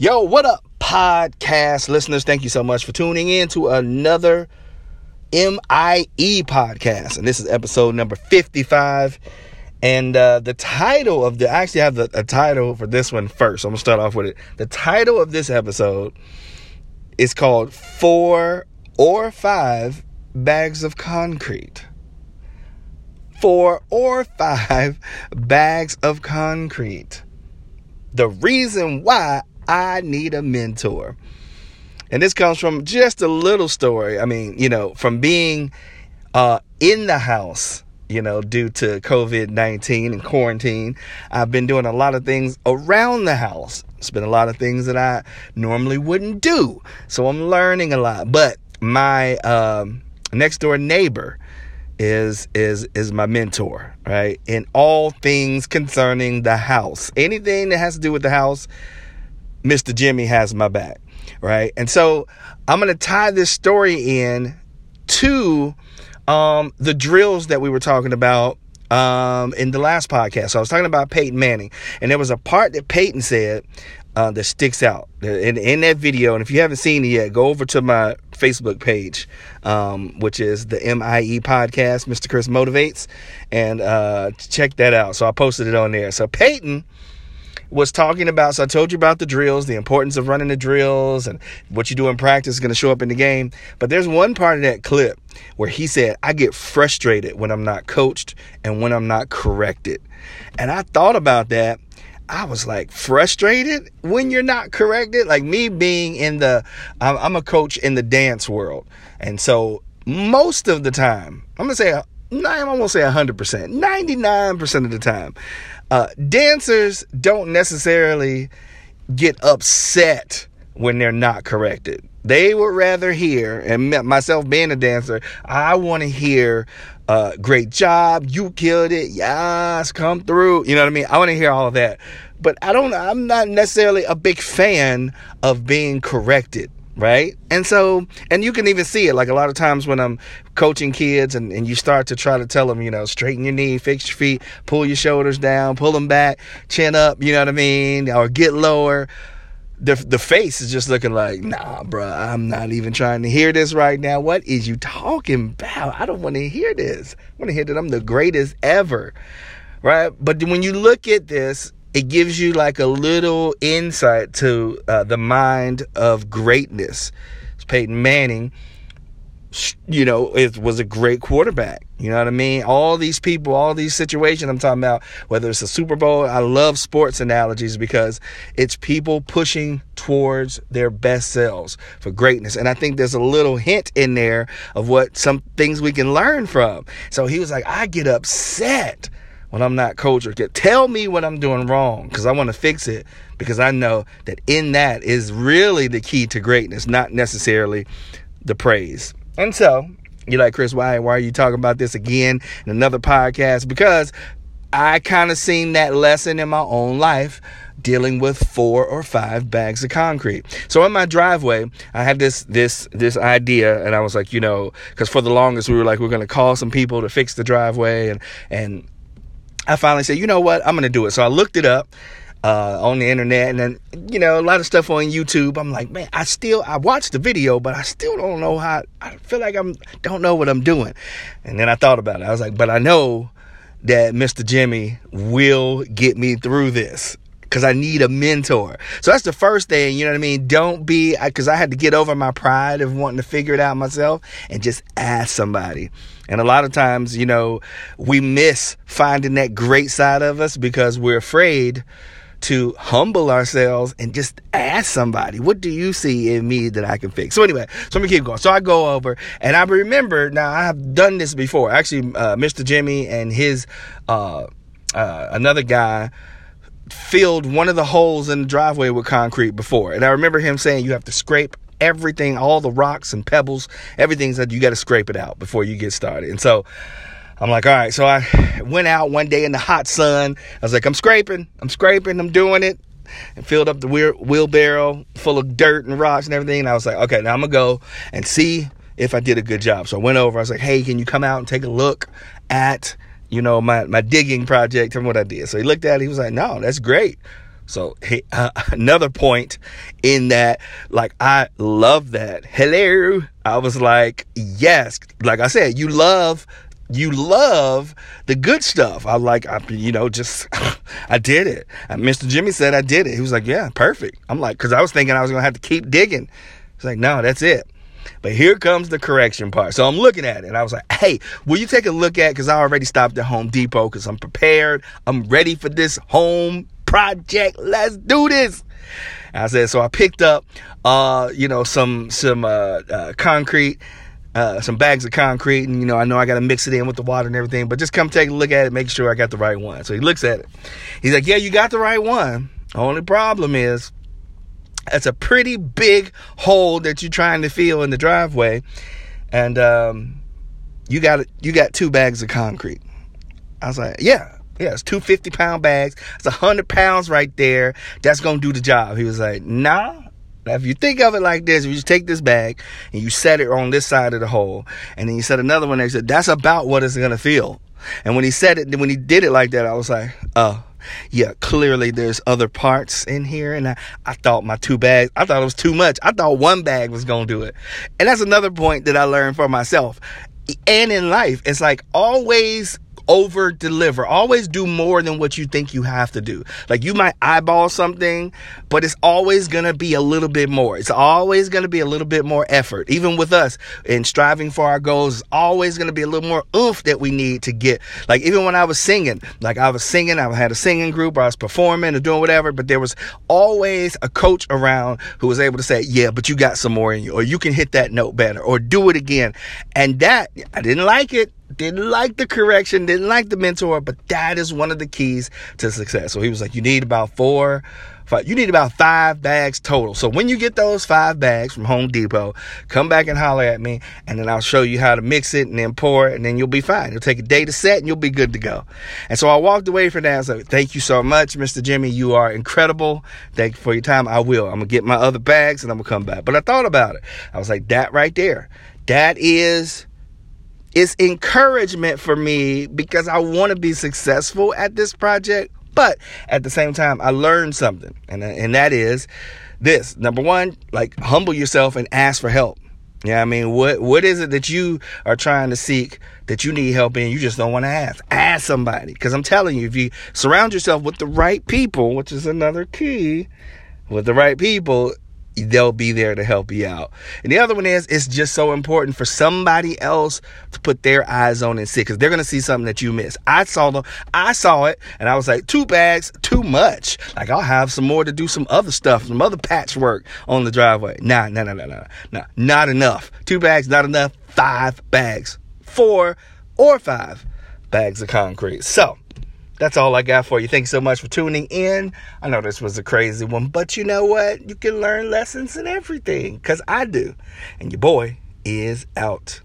Yo, what up, podcast listeners? Thank you so much for tuning in to another MIE podcast. And this is episode number 55. And uh, the title of the, I actually have the, a title for this one first. So I'm going to start off with it. The title of this episode is called Four or Five Bags of Concrete. Four or five bags of concrete. The reason why I need a mentor. And this comes from just a little story. I mean, you know, from being uh, in the house, you know, due to COVID 19 and quarantine, I've been doing a lot of things around the house. It's been a lot of things that I normally wouldn't do. So I'm learning a lot. But my um, next door neighbor, is is is my mentor, right? In all things concerning the house. Anything that has to do with the house, Mr. Jimmy has my back, right? And so I'm going to tie this story in to um, the drills that we were talking about um, in the last podcast. So I was talking about Peyton Manning, and there was a part that Peyton said uh, that sticks out in, in that video. And if you haven't seen it yet, go over to my Facebook page, um, which is the MIE podcast, Mr. Chris Motivates, and uh, check that out. So I posted it on there. So Peyton was talking about, so I told you about the drills, the importance of running the drills, and what you do in practice is going to show up in the game. But there's one part of that clip where he said, I get frustrated when I'm not coached and when I'm not corrected. And I thought about that I was like frustrated when you're not corrected. Like me being in the, I'm a coach in the dance world. And so most of the time, I'm going to say, going to say 100%, 99% of the time, uh, dancers don't necessarily get upset when they're not corrected. They would rather hear, and myself being a dancer, I want to hear uh, great job, you killed it, yes, come through. You know what I mean? I want to hear all of that. But I don't, I'm not necessarily a big fan of being corrected right? And so, and you can even see it like a lot of times when I'm coaching kids and, and you start to try to tell them, you know, straighten your knee, fix your feet, pull your shoulders down, pull them back, chin up, you know what I mean? Or get lower the the face is just looking like, nah, bro, I'm not even trying to hear this right now. What is you talking about? I don't want to hear this. I want to hear that I'm the greatest ever, right? But when you look at this, it gives you like a little insight to uh, the mind of greatness. Peyton Manning you know, it was a great quarterback. You know what I mean? All these people, all these situations I'm talking about, whether it's a Super Bowl, I love sports analogies because it's people pushing towards their best selves for greatness. And I think there's a little hint in there of what some things we can learn from. So he was like, I get upset when I'm not coach or get tell me what I'm doing wrong because I want to fix it because I know that in that is really the key to greatness, not necessarily the praise. And so, you're like, Chris, why, why are you talking about this again in another podcast? Because I kind of seen that lesson in my own life dealing with four or five bags of concrete. So in my driveway, I had this this this idea, and I was like, you know, because for the longest we were like, we're gonna call some people to fix the driveway, and and I finally said, you know what, I'm gonna do it. So I looked it up, uh, on the internet and then you know a lot of stuff on YouTube. I'm like, man, I still I watched the video, but I still don't know how. I feel like I'm don't know what I'm doing. And then I thought about it. I was like, but I know that Mr. Jimmy will get me through this because I need a mentor. So that's the first thing, you know what I mean? Don't be, because I, I, had to get over my pride of wanting to figure it out myself and just ask somebody. And a lot of times, you know, we miss finding that great side of us because we're afraid to humble ourselves and just ask somebody, what do you see in me that I can fix? So anyway, so let me keep going. So I go over and I remember now I have done this before. Actually, uh, Mr. Jimmy and his, uh, uh, another guy filled one of the holes in the driveway with concrete before. And I remember him saying you have to scrape everything, all the rocks and pebbles, everything that you got to scrape it out before you get started. And so I'm like, all right. So I went out one day in the hot sun. I was like, I'm scraping, I'm scraping, I'm doing it. And filled up the wheel- wheelbarrow full of dirt and rocks and everything. And I was like, okay, now I'm gonna go and see if I did a good job. So I went over. I was like, hey, can you come out and take a look at, you know, my my digging project and what I did? So he looked at it. He was like, no, that's great. So he, uh, another point in that, like I love that. Hello, I was like, yes. Like I said, you love you love the good stuff. I like, I, you know, just, I did it. And Mr. Jimmy said I did it. He was like, yeah, perfect. I'm like, cause I was thinking I was going to have to keep digging. He's like, no, that's it. But here comes the correction part. So I'm looking at it and I was like, hey, will you take a look at, cause I already stopped at Home Depot cause I'm prepared. I'm ready for this home project. Let's do this. And I said, so I picked up, uh, you know, some, some, uh, uh concrete uh, some bags of concrete, and you know, I know I got to mix it in with the water and everything, but just come take a look at it, make sure I got the right one. So he looks at it. He's like, Yeah, you got the right one. Only problem is, it's a pretty big hole that you're trying to fill in the driveway, and um, you got you got two bags of concrete. I was like, Yeah, yeah, it's two 50 pound bags. It's a hundred pounds right there. That's gonna do the job. He was like, Nah, if you think of it like this, if you just take this bag and you set it on this side of the hole, and then you set another one there, said that's about what it's gonna feel. And when he said it, when he did it like that, I was like, oh, yeah, clearly there's other parts in here. And I, I thought my two bags, I thought it was too much. I thought one bag was gonna do it. And that's another point that I learned for myself. And in life, it's like always over deliver. Always do more than what you think you have to do. Like you might eyeball something, but it's always going to be a little bit more. It's always going to be a little bit more effort. Even with us in striving for our goals, it's always going to be a little more oomph that we need to get. Like even when I was singing, like I was singing, I had a singing group, or I was performing or doing whatever, but there was always a coach around who was able to say, yeah, but you got some more in you, or you can hit that note better, or do it again. And that, I didn't like it didn't like the correction, didn't like the mentor, but that is one of the keys to success. So he was like, you need about four, five, you need about five bags total. So when you get those five bags from Home Depot, come back and holler at me, and then I'll show you how to mix it and then pour it, and then you'll be fine. It'll take a day to set, and you'll be good to go. And so I walked away from that. I was like, thank you so much, Mr. Jimmy. You are incredible. Thank you for your time. I will. I'm gonna get my other bags and I'm gonna come back. But I thought about it. I was like, that right there. That is it's encouragement for me because I want to be successful at this project. But at the same time, I learned something, and, and that is this number one, like humble yourself and ask for help. Yeah, I mean, what what is it that you are trying to seek that you need help in? You just don't want to ask. Ask somebody, because I'm telling you, if you surround yourself with the right people, which is another key, with the right people, they'll be there to help you out. And the other one is it's just so important for somebody else to put their eyes on and see because they're gonna see something that you miss. I saw them, I saw it, and I was like, two bags, too much. Like I'll have some more to do some other stuff, some other patchwork on the driveway. Nah, nah, nah, nah, nah, nah, not enough. Two bags, not enough. Five bags, four or five bags of concrete. So that's all I got for you. Thanks so much for tuning in. I know this was a crazy one, but you know what? You can learn lessons in everything because I do. And your boy is out.